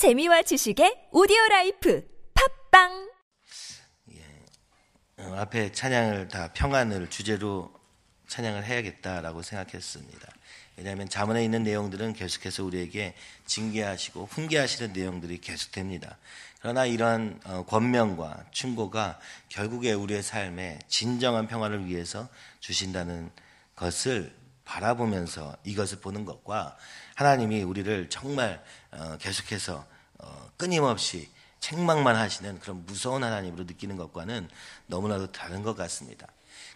재미와 지식의 오디오 라이프 팟빵 어, 앞에 찬양을 다 평안을 주제로 찬양을 해야겠다라고 생각했습니다. 왜냐하면 잠언에 있는 내용들은 계속해서 우리에게 징계하시고 훈계하시는 내용들이 계속됩니다. 그러나 이러한 어, 권면과 충고가 결국에 우리의 삶에 진정한 평화를 위해서 주신다는 것을 바라보면서 이것을 보는 것과 하나님이 우리를 정말 어, 계속해서 어, 끊임없이 책망만 하시는 그런 무서운 하나님으로 느끼는 것과는 너무나도 다른 것 같습니다.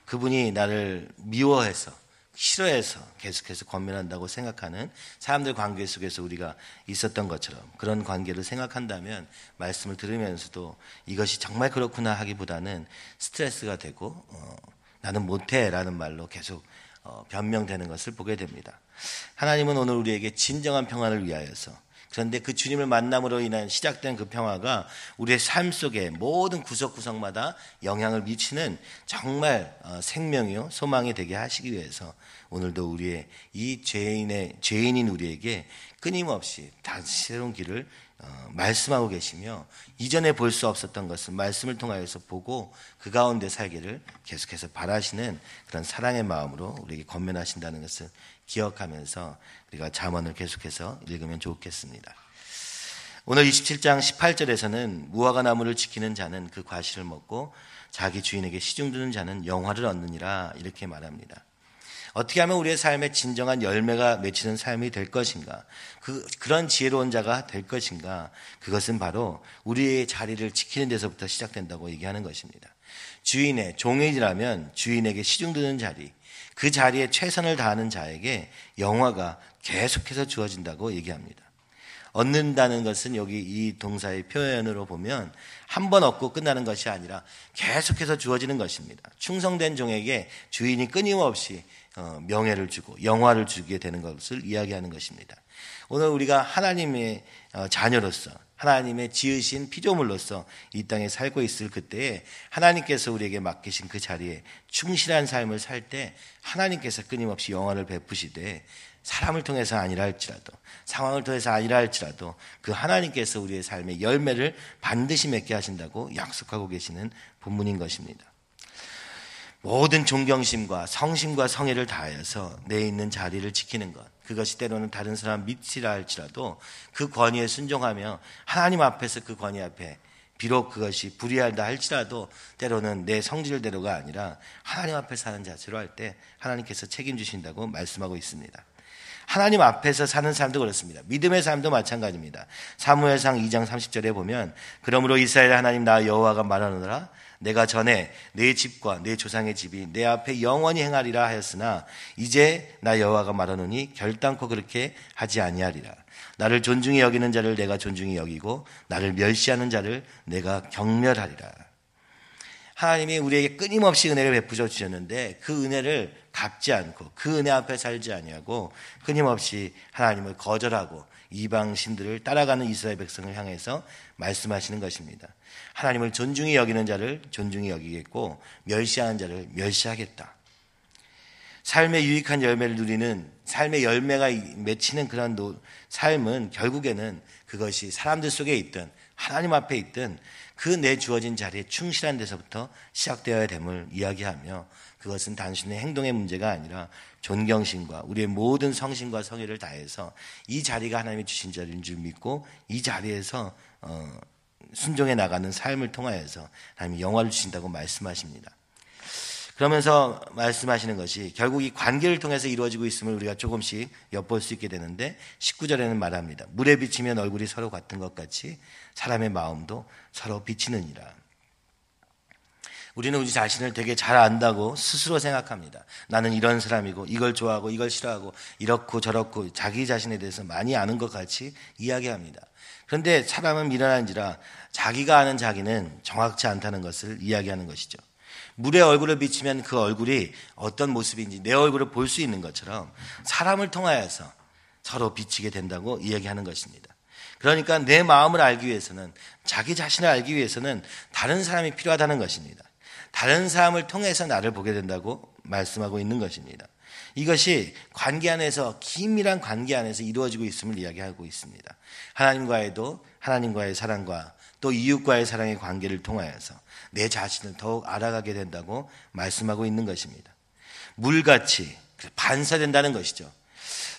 그분이 나를 미워해서 싫어해서 계속해서 권면한다고 생각하는 사람들 관계 속에서 우리가 있었던 것처럼 그런 관계를 생각한다면 말씀을 들으면서도 이것이 정말 그렇구나 하기보다는 스트레스가 되고 어, 나는 못해라는 말로 계속 어, 변명되는 것을 보게 됩니다. 하나님은 오늘 우리에게 진정한 평안을 위하여서 그런데 그 주님을 만남으로 인한 시작된 그 평화가 우리의 삶 속에 모든 구석구석마다 영향을 미치는 정말 어, 생명이요 소망이 되게 하시기 위해서 오늘도 우리의 이 죄인의 죄인인 우리에게 끊임없이 다시 새로운 길을 어, 말씀하고 계시며 이전에 볼 수 없었던 것을 말씀을 통하여서 보고 그 가운데 살기를 계속해서 바라시는 그런 사랑의 마음으로 우리에게 권면하신다는 것을 기억하면서 우리가 잠언을 계속해서 읽으면 좋겠습니다. 오늘 27장 18절에서는 무화과 나무를 지키는 자는 그 과실을 먹고 자기 주인에게 시중 드는 자는 영화를 얻느니라 이렇게 말합니다. 어떻게 하면 우리의 삶에 진정한 열매가 맺히는 삶이 될 것인가? 그, 그런 지혜로운 자가 될 것인가? 그것은 바로 우리의 자리를 지키는 데서부터 시작된다고 얘기하는 것입니다. 주인의 종이라면 주인에게 시중드는 자리, 그 자리에 최선을 다하는 자에게 영화가 계속해서 주어진다고 얘기합니다. 얻는다는 것은 여기 이 동사의 표현으로 보면 한 번 얻고 끝나는 것이 아니라 계속해서 주어지는 것입니다. 충성된 종에게 주인이 끊임없이 어, 명예를 주고 영화를 주게 되는 것을 이야기하는 것입니다. 오늘 우리가 하나님의 어, 자녀로서 하나님의 지으신 피조물로서 이 땅에 살고 있을 그때에 하나님께서 우리에게 맡기신 그 자리에 충실한 삶을 살 때 하나님께서 끊임없이 영화를 베푸시되 사람을 통해서 아니라 할지라도 상황을 통해서 아니라 할지라도 그 하나님께서 우리의 삶의 열매를 반드시 맺게 하신다고 약속하고 계시는 본문인 것입니다. 모든 존경심과 성심과 성의를 다하여서 내 있는 자리를 지키는 것. 그것이 때로는 다른 사람 믿지라 할지라도 그 권위에 순종하며 하나님 앞에서 그 권위 앞에 비록 그것이 불의하다 할지라도 때로는 내 성질대로가 아니라 하나님 앞에 사는 자세로 할 때 하나님께서 책임주신다고 말씀하고 있습니다. 하나님 앞에서 사는 사람도 그렇습니다. 믿음의 삶도 마찬가지입니다. 사무엘상 2장 30절에 보면 그러므로 이스라엘 하나님 나 여호와가 말하노라 내가 전에 내 집과 내 조상의 집이 내 앞에 영원히 행하리라 하였으나 이제 나 여호와가 말하노니 결단코 그렇게 하지 아니하리라. 나를 존중히 여기는 자를 내가 존중히 여기고 나를 멸시하는 자를 내가 경멸하리라. 하나님이 우리에게 끊임없이 은혜를 베푸셔 주셨는데 그 은혜를 갚지 않고 그 은혜 앞에 살지 아니하고 끊임없이 하나님을 거절하고 이방 신들을 따라가는 이스라엘 백성을 향해서 말씀하시는 것입니다. 하나님을 존중히 여기는 자를 존중히 여기겠고 멸시하는 자를 멸시하겠다. 삶의 유익한 열매를 누리는 삶의 열매가 맺히는 그런 삶은 결국에는 그것이 사람들 속에 있든 하나님 앞에 있든 그 내 주어진 자리에 충실한 데서부터 시작되어야 됨을 이야기하며 그것은 단순히 행동의 문제가 아니라 존경심과 우리의 모든 성심과 성의를 다해서 이 자리가 하나님이 주신 자리인 줄 믿고 이 자리에서 어, 순종해 나가는 삶을 통하여서 하나님이 영화를 주신다고 말씀하십니다. 그러면서 말씀하시는 것이 결국 이 관계를 통해서 이루어지고 있음을 우리가 조금씩 엿볼 수 있게 되는데 19절에는 말합니다. 물에 비치면 얼굴이 서로 같은 것 같이 사람의 마음도 서로 비치느니라. 우리는 우리 자신을 되게 잘 안다고 스스로 생각합니다. 나는 이런 사람이고 이걸 좋아하고 이걸 싫어하고 이렇고 저렇고 자기 자신에 대해서 많이 아는 것 같이 이야기합니다. 그런데 사람은 미련한지라 자기가 아는 자기는 정확치 않다는 것을 이야기하는 것이죠. 물에 얼굴을 비치면 그 얼굴이 어떤 모습인지 내 얼굴을 볼 수 있는 것처럼 사람을 통하여서 서로 비치게 된다고 이야기하는 것입니다. 그러니까 내 마음을 알기 위해서는 자기 자신을 알기 위해서는 다른 사람이 필요하다는 것입니다. 다른 사람을 통해서 나를 보게 된다고 말씀하고 있는 것입니다. 이것이 관계 안에서 긴밀한 관계 안에서 이루어지고 있음을 이야기하고 있습니다. 하나님과에도 하나님과의 사랑과 또 이웃과의 사랑의 관계를 통하여서 내 자신을 더욱 알아가게 된다고 말씀하고 있는 것입니다. 물같이 반사된다는 것이죠.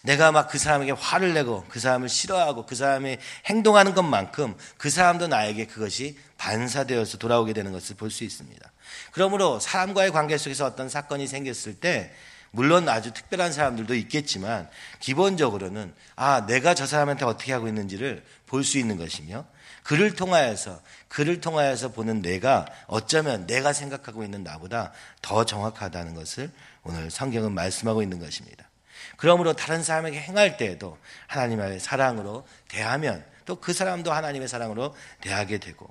내가 막 그 사람에게 화를 내고 그 사람을 싫어하고 그 사람이 행동하는 것만큼 그 사람도 나에게 그것이 반사되어서 돌아오게 되는 것을 볼 수 있습니다. 그러므로 사람과의 관계 속에서 어떤 사건이 생겼을 때 물론 아주 특별한 사람들도 있겠지만 기본적으로는 아, 내가 저 사람한테 어떻게 하고 있는지를 볼 수 있는 것이며 그를 통하여서 그를 통하여서 보는 내가 어쩌면 내가 생각하고 있는 나보다 더 정확하다는 것을 오늘 성경은 말씀하고 있는 것입니다. 그러므로 다른 사람에게 행할 때에도 하나님의 사랑으로 대하면 또 그 사람도 하나님의 사랑으로 대하게 되고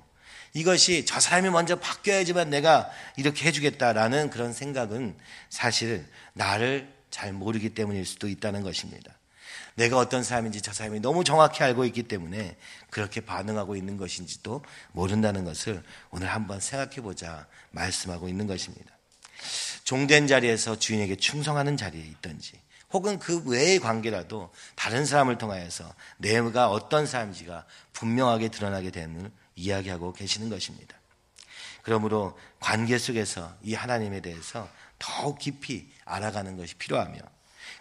이것이 저 사람이 먼저 바뀌어야지만 내가 이렇게 해주겠다라는 그런 생각은 사실 나를 잘 모르기 때문일 수도 있다는 것입니다. 내가 어떤 사람인지 저 사람이 너무 정확히 알고 있기 때문에 그렇게 반응하고 있는 것인지도 모른다는 것을 오늘 한번 생각해 보자 말씀하고 있는 것입니다. 종된 자리에서 주인에게 충성하는 자리에 있든지 혹은 그 외의 관계라도 다른 사람을 통하여서 내가 어떤 사람인지가 분명하게 드러나게 되는 이야기하고 계시는 것입니다. 그러므로 관계 속에서 이 하나님에 대해서 더욱 깊이 알아가는 것이 필요하며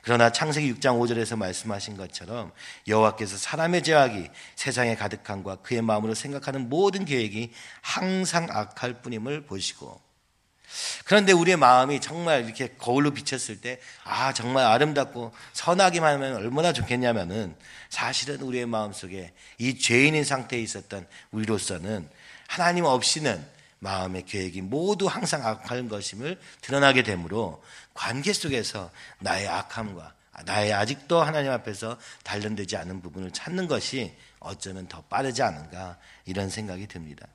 그러나 창세기 6장 5절에서 말씀하신 것처럼 여호와께서 사람의 죄악이 세상에 가득한과 그의 마음으로 생각하는 모든 계획이 항상 악할 뿐임을 보시고 그런데 우리의 마음이 정말 이렇게 거울로 비쳤을 때, 아, 정말 아름답고 선하기만 하면 얼마나 좋겠냐면은 사실은 우리의 마음 속에 이 죄인인 상태에 있었던 우리로서는 하나님 없이는 마음의 계획이 모두 항상 악한 것임을 드러나게 되므로 관계 속에서 나의 악함과 나의 아직도 하나님 앞에서 단련되지 않은 부분을 찾는 것이 어쩌면 더 빠르지 않은가 이런 생각이 듭니다.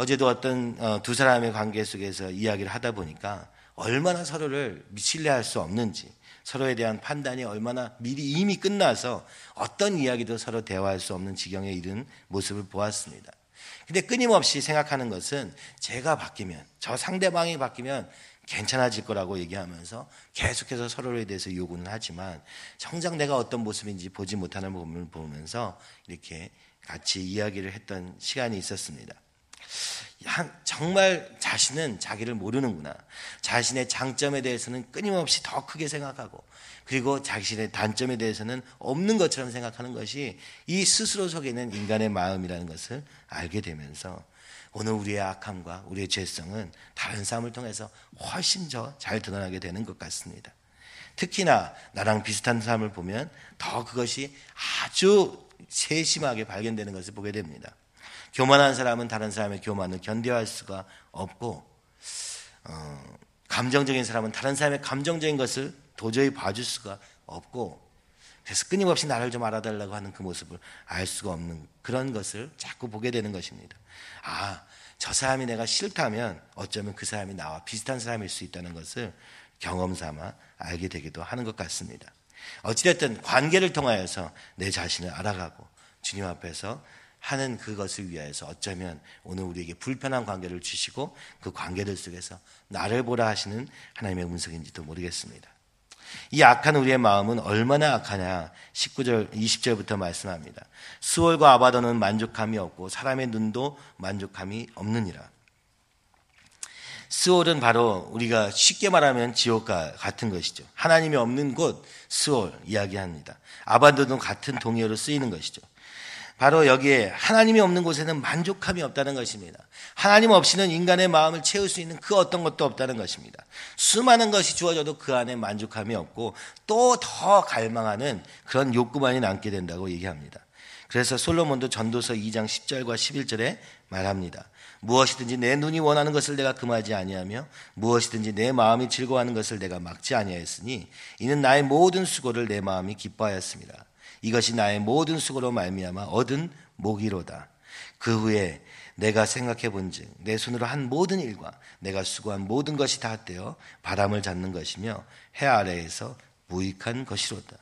어제도 어떤 어, 두 사람의 관계 속에서 이야기를 하다 보니까 얼마나 서로를 신뢰할 수 없는지 서로에 대한 판단이 얼마나 미리 이미 끝나서 어떤 이야기도 서로 대화할 수 없는 지경에 이른 모습을 보았습니다. 근데 끊임없이 생각하는 것은 제가 바뀌면 저 상대방이 바뀌면 괜찮아질 거라고 얘기하면서 계속해서 서로에 대해서 요구는 하지만 정작 내가 어떤 모습인지 보지 못하는 부분을 보면서 이렇게 같이 이야기를 했던 시간이 있었습니다. 정말 자신은 자기를 모르는구나. 자신의 장점에 대해서는 끊임없이 더 크게 생각하고 그리고 자신의 단점에 대해서는 없는 것처럼 생각하는 것이 이 스스로 속에 있는 인간의 마음이라는 것을 알게 되면서 오늘 우리의 악함과 우리의 죄성은 다른 사람을 통해서 훨씬 더 잘 드러나게 되는 것 같습니다. 특히나 나랑 비슷한 사람을 보면 더 그것이 아주 세심하게 발견되는 것을 보게 됩니다. 교만한 사람은 다른 사람의 교만을 견뎌할 수가 없고 어, 감정적인 사람은 다른 사람의 감정적인 것을 도저히 봐줄 수가 없고 그래서 끊임없이 나를 좀 알아달라고 하는 그 모습을 알 수가 없는 그런 것을 자꾸 보게 되는 것입니다. 아, 저 사람이 내가 싫다면 어쩌면 그 사람이 나와 비슷한 사람일 수 있다는 것을 경험 삼아 알게 되기도 하는 것 같습니다. 어찌됐든 관계를 통하여서 내 자신을 알아가고 주님 앞에서 하는 그것을 위하여서 어쩌면 오늘 우리에게 불편한 관계를 주시고 그 관계들 속에서 나를 보라 하시는 하나님의 운석인지도 모르겠습니다. 이 악한 우리의 마음은 얼마나 악하냐 19절 20절부터 말씀합니다. 수월과 아바더는 만족함이 없고 사람의 눈도 만족함이 없느니라. 스올은 바로 우리가 쉽게 말하면 지옥과 같은 것이죠. 하나님이 없는 곳 스올 이야기합니다. 아바더는 같은 동의어로 쓰이는 것이죠. 바로 여기에 하나님이 없는 곳에는 만족함이 없다는 것입니다. 하나님 없이는 인간의 마음을 채울 수 있는 그 어떤 것도 없다는 것입니다. 수많은 것이 주어져도 그 안에 만족함이 없고 또 더 갈망하는 그런 욕구만이 남게 된다고 얘기합니다. 그래서 솔로몬도 전도서 2장 10절과 11절에 말합니다. 무엇이든지 내 눈이 원하는 것을 내가 금하지 아니하며 무엇이든지 내 마음이 즐거워하는 것을 내가 막지 아니하였으니 이는 나의 모든 수고를 내 마음이 기뻐하였습니다. 이것이 나의 모든 수고로 말미암아 얻은 목이로다. 그 후에 내가 생각해 본즉 내 손으로 한 모든 일과 내가 수고한 모든 것이 다 되어 바람을 잡는 것이며 해 아래에서 무익한 것이로다.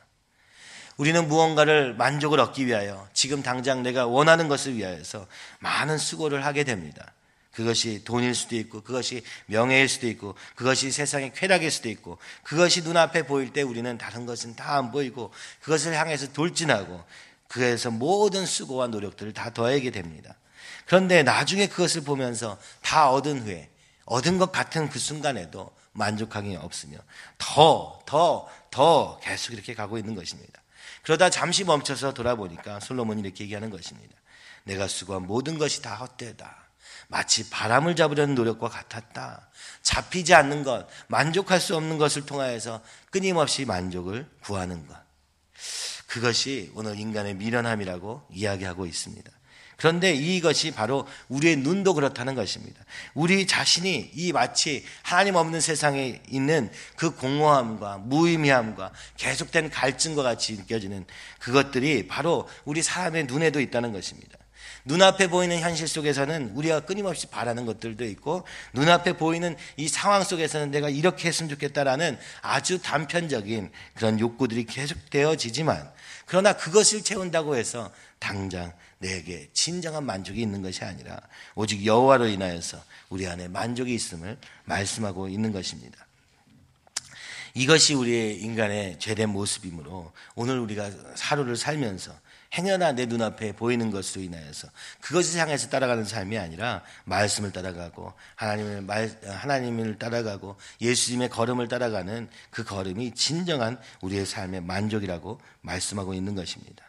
우리는 무언가를 만족을 얻기 위하여 지금 당장 내가 원하는 것을 위하여서 많은 수고를 하게 됩니다. 그것이 돈일 수도 있고, 그것이 명예일 수도 있고, 그것이 세상의 쾌락일 수도 있고, 그것이 눈앞에 보일 때 우리는 다른 것은 다 안 보이고, 그것을 향해서 돌진하고, 그에서 모든 수고와 노력들을 다 더하게 됩니다. 그런데 나중에 그것을 보면서 다 얻은 후에 얻은 것 같은 그 순간에도 만족하기 없으며 더, 더, 더 계속 이렇게 가고 있는 것입니다. 그러다 잠시 멈춰서 돌아보니까 솔로몬이 이렇게 얘기하는 것입니다. 내가 수고한 모든 것이 다 헛되다. 마치 바람을 잡으려는 노력과 같았다. 잡히지 않는 것, 만족할 수 없는 것을 통하여서 끊임없이 만족을 구하는 것. 그것이 오늘 인간의 미련함이라고 이야기하고 있습니다. 그런데 이것이 바로 우리의 눈도 그렇다는 것입니다. 우리 자신이 이 마치 하나님 없는 세상에 있는 그 공허함과 무의미함과 계속된 갈증과 같이 느껴지는 그것들이 바로 우리 사람의 눈에도 있다는 것입니다. 눈앞에 보이는 현실 속에서는 우리가 끊임없이 바라는 것들도 있고 눈앞에 보이는 이 상황 속에서는 내가 이렇게 했으면 좋겠다라는 아주 단편적인 그런 욕구들이 계속 되어지지만 그러나 그것을 채운다고 해서 당장 내게 진정한 만족이 있는 것이 아니라 오직 여호와로 인하여서 우리 안에 만족이 있음을 말씀하고 있는 것입니다. 이것이 우리의 인간의 죄된 모습이므로 오늘 우리가 하루를 살면서 행여나 내 눈앞에 보이는 것으로 인하여서 그것을 향해서 따라가는 삶이 아니라 말씀을 따라가고 하나님을 말, 하나님을 따라가고 예수님의 걸음을 따라가는 그 걸음이 진정한 우리의 삶의 만족이라고 말씀하고 있는 것입니다.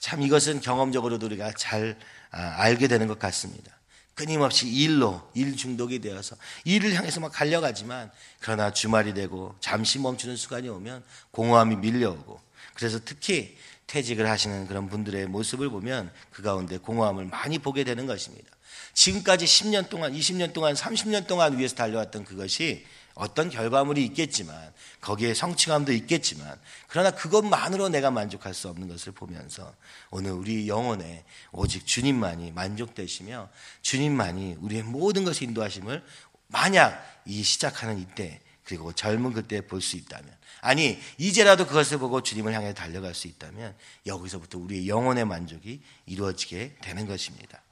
참 이것은 경험적으로도 우리가 잘 아, 알게 되는 것 같습니다. 끊임없이 일로 일 중독이 되어서 일을 향해서 막 달려가지만 그러나 주말이 되고 잠시 멈추는 순간이 오면 공허함이 밀려오고 그래서 특히 퇴직을 하시는 그런 분들의 모습을 보면 그 가운데 공허함을 많이 보게 되는 것입니다. 지금까지 10년 동안, 20년 동안, 30년 동안 위해서 달려왔던 그것이 어떤 결과물이 있겠지만 거기에 성취감도 있겠지만 그러나 그것만으로 내가 만족할 수 없는 것을 보면서 오늘 우리 영혼에 오직 주님만이 만족되시며 주님만이 우리의 모든 것을 인도하심을 만약 이 시작하는 이때 그리고 젊은 그때 볼 수 있다면 아니 이제라도 그것을 보고 주님을 향해 달려갈 수 있다면 여기서부터 우리의 영혼의 만족이 이루어지게 되는 것입니다.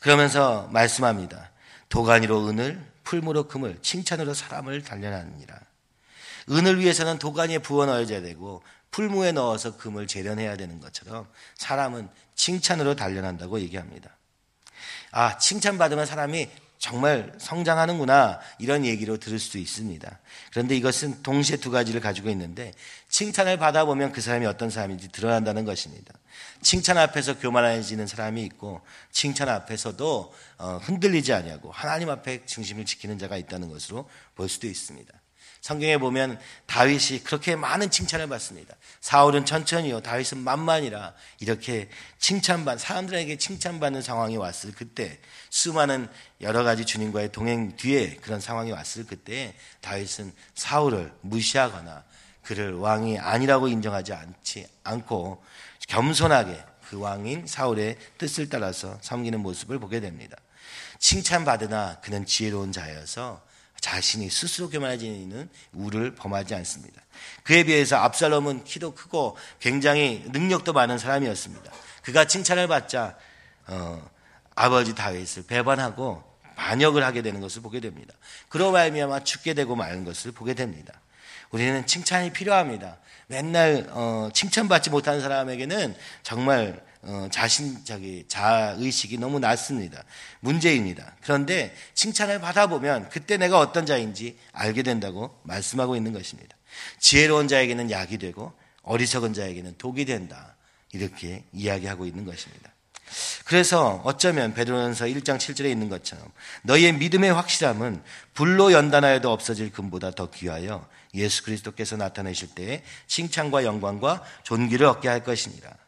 그러면서 말씀합니다. 도가니로 은을 풀무로 금을 칭찬으로 사람을 단련하느니라. 은을 위해서는 도가니에 부어 넣어야 되고 풀무에 넣어서 금을 재련해야 되는 것처럼 사람은 칭찬으로 단련한다고 얘기합니다. 아, 칭찬받으면 사람이 정말 성장하는구나 이런 얘기로 들을 수도 있습니다. 그런데 이것은 동시에 두 가지를 가지고 있는데 칭찬을 받아보면 그 사람이 어떤 사람인지 드러난다는 것입니다. 칭찬 앞에서 교만해지는 사람이 있고 칭찬 앞에서도 어, 흔들리지 아니하고 하나님 앞에 중심을 지키는 자가 있다는 것으로 볼 수도 있습니다. 성경에 보면 다윗이 그렇게 많은 칭찬을 받습니다. 사울은 천천히요, 다윗은 만만이라 이렇게 칭찬받 사람들에게 칭찬받는 상황이 왔을 그때 수많은 여러 가지 주님과의 동행 뒤에 그런 상황이 왔을 그때 다윗은 사울을 무시하거나 그를 왕이 아니라고 인정하지 않지 않고 겸손하게 그 왕인 사울의 뜻을 따라서 섬기는 모습을 보게 됩니다. 칭찬받으나 그는 지혜로운 자여서 자신이 스스로 교만해지는 우를 범하지 않습니다. 그에 비해서 압살롬은 키도 크고 굉장히 능력도 많은 사람이었습니다. 그가 칭찬을 받자 어, 아버지 다윗을 배반하고 반역을 하게 되는 것을 보게 됩니다. 그로 말미암아 죽게 되고 마는 것을 보게 됩니다. 우리는 칭찬이 필요합니다. 맨날 어, 칭찬받지 못하는 사람에게는 정말 어, 자신 자기 자아 의식이 너무 낮습니다. 문제입니다. 그런데 칭찬을 받아보면 그때 내가 어떤 자인지 알게 된다고 말씀하고 있는 것입니다. 지혜로운 자에게는 약이 되고 어리석은 자에게는 독이 된다. 이렇게 이야기하고 있는 것입니다. 그래서 어쩌면 베드로전서 1장 7절에 있는 것처럼 너희의 믿음의 확실함은 불로 연단하여도 없어질 금보다 더 귀하여 예수 그리스도께서 나타내실 때에 칭찬과 영광과 존귀를 얻게 할 것이니라.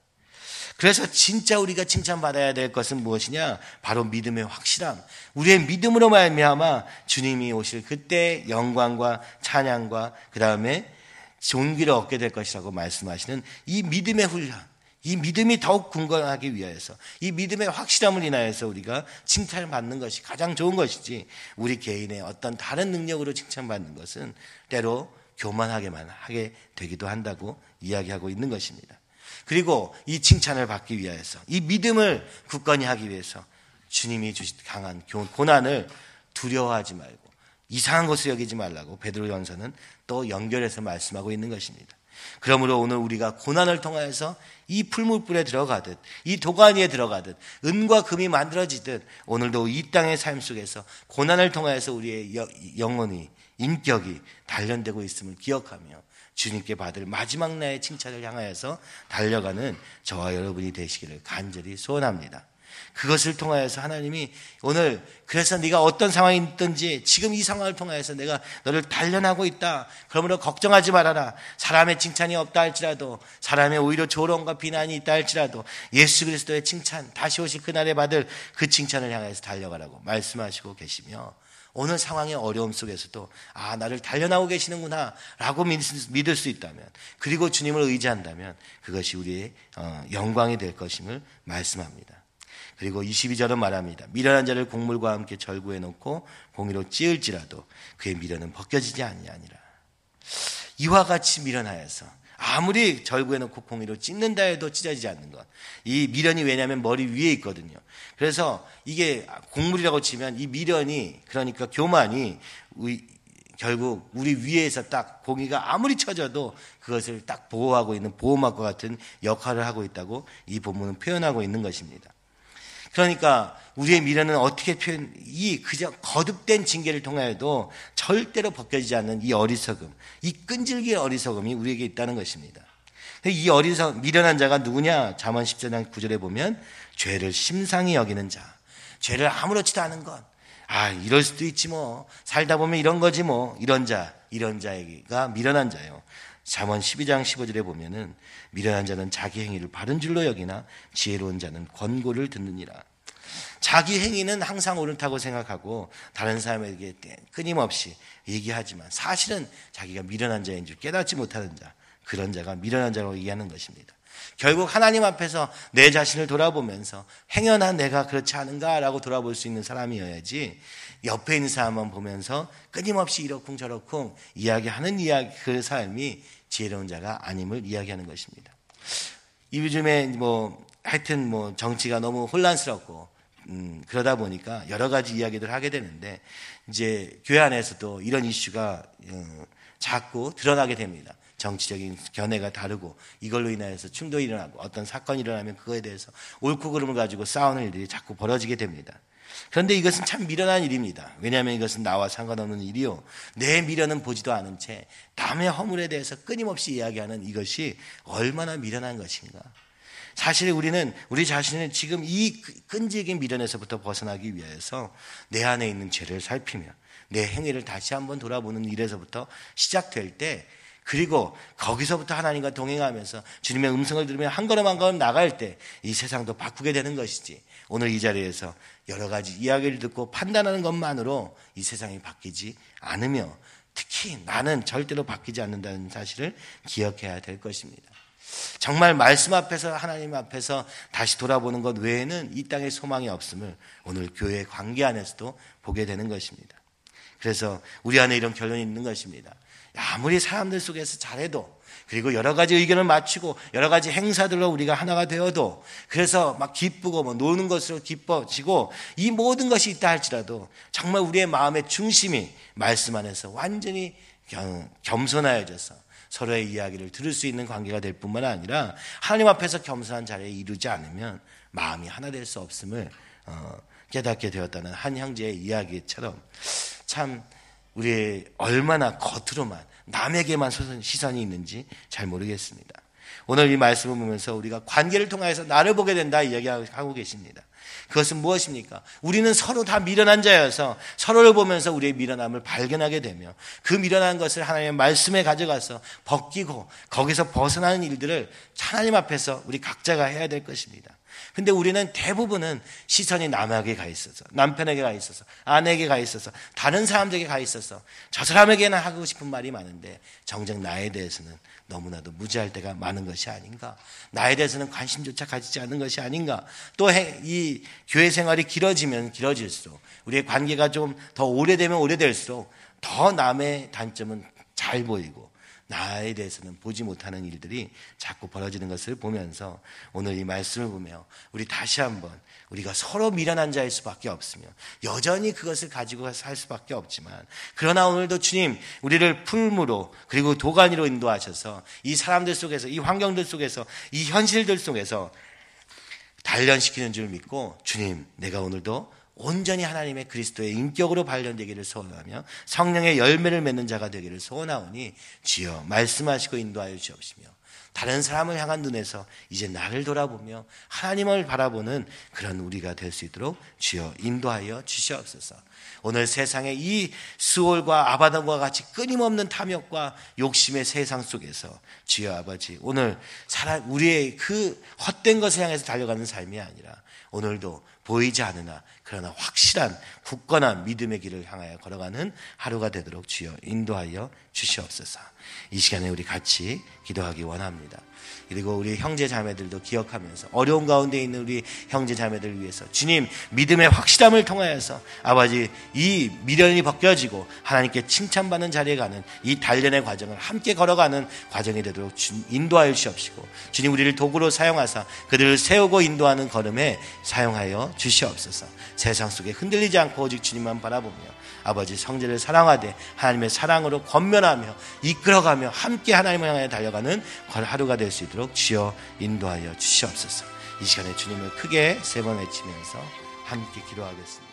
그래서 진짜 우리가 칭찬받아야 될 것은 무엇이냐? 바로 믿음의 확실함. 우리의 믿음으로 말미암아 주님이 오실 그때 영광과 찬양과 그 다음에 존귀를 얻게 될 것이라고 말씀하시는 이 믿음의 훈련. 이 믿음이 더욱 궁건하기 위하여서 이 믿음의 확실함을 인하여서 우리가 칭찬을 받는 것이 가장 좋은 것이지 우리 개인의 어떤 다른 능력으로 칭찬받는 것은 때로 교만하게만 하게 되기도 한다고 이야기하고 있는 것입니다. 그리고 이 칭찬을 받기 위해서 이 믿음을 굳건히 하기 위해서 주님이 주신 강한 고난을 두려워하지 말고 이상한 것을 여기지 말라고 베드로 연서는 또 연결해서 말씀하고 있는 것입니다. 그러므로 오늘 우리가 고난을 통하여서 이 풀물불에 들어가듯 이 도가니에 들어가듯 은과 금이 만들어지듯 오늘도 이 땅의 삶 속에서 고난을 통하여서 우리의 영혼이 인격이 단련되고 있음을 기억하며 주님께 받을 마지막 날의 칭찬을 향하여서 달려가는 저와 여러분이 되시기를 간절히 소원합니다. 그것을 통하여서 하나님이 오늘 그래서 네가 어떤 상황이 있든지 지금 이 상황을 통하여서 내가 너를 단련하고 있다. 그러므로 걱정하지 말아라. 사람의 칭찬이 없다 할지라도 사람의 오히려 조롱과 비난이 있다 할지라도 예수 그리스도의 칭찬 다시 오실 그날에 받을 그 칭찬을 향해서 달려가라고 말씀하시고 계시며 오늘 상황의 어려움 속에서도 아 나를 단련하고 계시는구나 라고 믿을 수 있다면 그리고 주님을 의지한다면 그것이 우리의 어, 영광이 될 것임을 말씀합니다. 그리고 22절은 말합니다. 미련한 자를 곡물과 함께 절구해 놓고 공의로 찌을지라도 그의 미련은 벗겨지지 아니하니라. 이와 같이 미련하여서 아무리 절구해 놓고 공의로 찢는다 해도 찢어지지 않는 것. 이 미련이 왜냐하면 머리 위에 있거든요. 그래서 이게 곡물이라고 치면 이 미련이 그러니까 교만이 결국 우리 위에서 딱 공의가 아무리 쳐져도 그것을 딱 보호하고 있는 보호막과 같은 역할을 하고 있다고 이 본문은 표현하고 있는 것입니다. 그러니까 우리의 미래는 어떻게 표현, 이 그저 거듭된 징계를 통하여도 절대로 벗겨지지 않는 이 어리석음, 이 끈질기의 어리석음이 우리에게 있다는 것입니다. 이 어리석, 미련한 자가 누구냐? 잠언 10장 9절에 보면 죄를 심상히 여기는 자. 죄를 아무렇지도 않은 것. 아, 이럴 수도 있지 뭐. 살다 보면 이런 거지 뭐. 이런 자, 이런 자에게가 미련한 자예요. 잠언 12장 15절에 보면은 미련한 자는 자기 행위를 바른 줄로 여기나 지혜로운 자는 권고를 듣느니라. 자기 행위는 항상 옳다고 생각하고 다른 사람에게 끊임없이 얘기하지만 사실은 자기가 미련한 자인 줄 깨닫지 못하는 자, 그런 자가 미련한 자라고 얘기하는 것입니다. 결국 하나님 앞에서 내 자신을 돌아보면서 행여나 내가 그렇지 않은가라고 돌아볼 수 있는 사람이어야지 옆에 있는 사람만 보면서 끊임없이 이러쿵 저러쿵 이야기하는 이야기 그 삶이 지혜로운 자가 아님을 이야기하는 것입니다. 이 요즘에 뭐 하여튼 뭐 정치가 너무 혼란스럽고 음, 그러다 보니까 여러 가지 이야기들 하게 되는데 이제 교회 안에서도 이런 이슈가 어, 자꾸 드러나게 됩니다. 정치적인 견해가 다르고 이걸로 인하여서 충돌이 일어나고 어떤 사건이 일어나면 그거에 대해서 옳고 그름을 가지고 싸우는 일들이 자꾸 벌어지게 됩니다. 그런데 이것은 참 미련한 일입니다. 왜냐하면 이것은 나와 상관없는 일이요. 내 미련은 보지도 않은 채 남의 허물에 대해서 끊임없이 이야기하는 이것이 얼마나 미련한 것인가. 사실 우리는 우리 자신을 지금 이 끈질긴 미련에서부터 벗어나기 위해서 내 안에 있는 죄를 살피며 내 행위를 다시 한번 돌아보는 일에서부터 시작될 때 그리고 거기서부터 하나님과 동행하면서 주님의 음성을 들으며 한 걸음 한 걸음 나갈 때 이 세상도 바꾸게 되는 것이지. 오늘 이 자리에서 여러 가지 이야기를 듣고 판단하는 것만으로 이 세상이 바뀌지 않으며 특히 나는 절대로 바뀌지 않는다는 사실을 기억해야 될 것입니다. 정말 말씀 앞에서 하나님 앞에서 다시 돌아보는 것 외에는 이 땅에 소망이 없음을 오늘 교회 관계 안에서도 보게 되는 것입니다. 그래서 우리 안에 이런 결론이 있는 것입니다. 아무리 사람들 속에서 잘해도 그리고 여러 가지 의견을 맞추고 여러 가지 행사들로 우리가 하나가 되어도 그래서 막 기쁘고 뭐 노는 것으로 기뻐지고 이 모든 것이 있다 할지라도 정말 우리의 마음의 중심이 말씀 안에서 완전히 겸손하여져서 서로의 이야기를 들을 수 있는 관계가 될 뿐만 아니라 하나님 앞에서 겸손한 자리에 이르지 않으면 마음이 하나 될 수 없음을 어, 깨닫게 되었다는 한 형제의 이야기처럼 참 우리 얼마나 겉으로만 남에게만 시선이 있는지 잘 모르겠습니다. 오늘 이 말씀을 보면서 우리가 관계를 통해서 나를 보게 된다 이야기하고 계십니다. 그것은 무엇입니까? 우리는 서로 다 미련한 자여서 서로를 보면서 우리의 미련함을 발견하게 되며 그 미련한 것을 하나님의 말씀에 가져가서 벗기고 거기서 벗어나는 일들을 하나님 앞에서 우리 각자가 해야 될 것입니다. 근데 우리는 대부분은 시선이 남에게 가 있어서, 남편에게 가 있어서, 아내에게 가 있어서, 다른 사람들에게 가 있어서, 저 사람에게는 하고 싶은 말이 많은데, 정작 나에 대해서는 너무나도 무지할 때가 많은 것이 아닌가. 나에 대해서는 관심조차 가지지 않는 것이 아닌가. 또 이 교회 생활이 길어지면 길어질수록, 우리의 관계가 좀 더 오래되면 오래될수록, 더 남의 단점은 잘 보이고, 나에 대해서는 보지 못하는 일들이 자꾸 벌어지는 것을 보면서 오늘 이 말씀을 보며 우리 다시 한번 우리가 서로 미련한 자일 수밖에 없으며 여전히 그것을 가지고 살 수밖에 없지만 그러나 오늘도 주님 우리를 풀무로 그리고 도가니로 인도하셔서 이 사람들 속에서 이 환경들 속에서 이 현실들 속에서 단련시키는 줄 믿고 주님 내가 오늘도 온전히 하나님의 그리스도의 인격으로 발견되기를 소원하며 성령의 열매를 맺는 자가 되기를 소원하오니 주여 말씀하시고 인도하여 주옵시며 다른 사람을 향한 눈에서 이제 나를 돌아보며 하나님을 바라보는 그런 우리가 될 수 있도록 주여 인도하여 주시옵소서. 오늘 세상의 이 스올과 아바단과 같이 끊임없는 탐욕과 욕심의 세상 속에서 주여 아버지 오늘 사람 우리의 그 헛된 것을 향해서 달려가는 삶이 아니라 오늘도 보이지 않으나 그러나 확실한 굳건한 믿음의 길을 향하여 걸어가는 하루가 되도록 주여 인도하여 주시옵소서. 이 시간에 우리 같이 기도하기 원합니다. 그리고 우리 형제 자매들도 기억하면서 어려운 가운데 있는 우리 형제 자매들을 위해서 주님 믿음의 확실함을 통하여서 아버지 이 미련이 벗겨지고 하나님께 칭찬받는 자리에 가는 이 단련의 과정을 함께 걸어가는 과정이 되도록 인도하여 주시옵시고 주님 우리를 도구로 사용하사 그들을 세우고 인도하는 걸음에 사용하여 주시옵소서 세상 속에 흔들리지 않고 오직 주님만 바라보며 아버지 성제를 사랑하되 하나님의 사랑으로 권면하며 이끌어가며 함께 하나님을 향해 달려가는 하루가 될 수 있도록 주여 인도하여 주시옵소서. 이 시간에 주님을 크게 세 번 외치면서 함께 기도하겠습니다.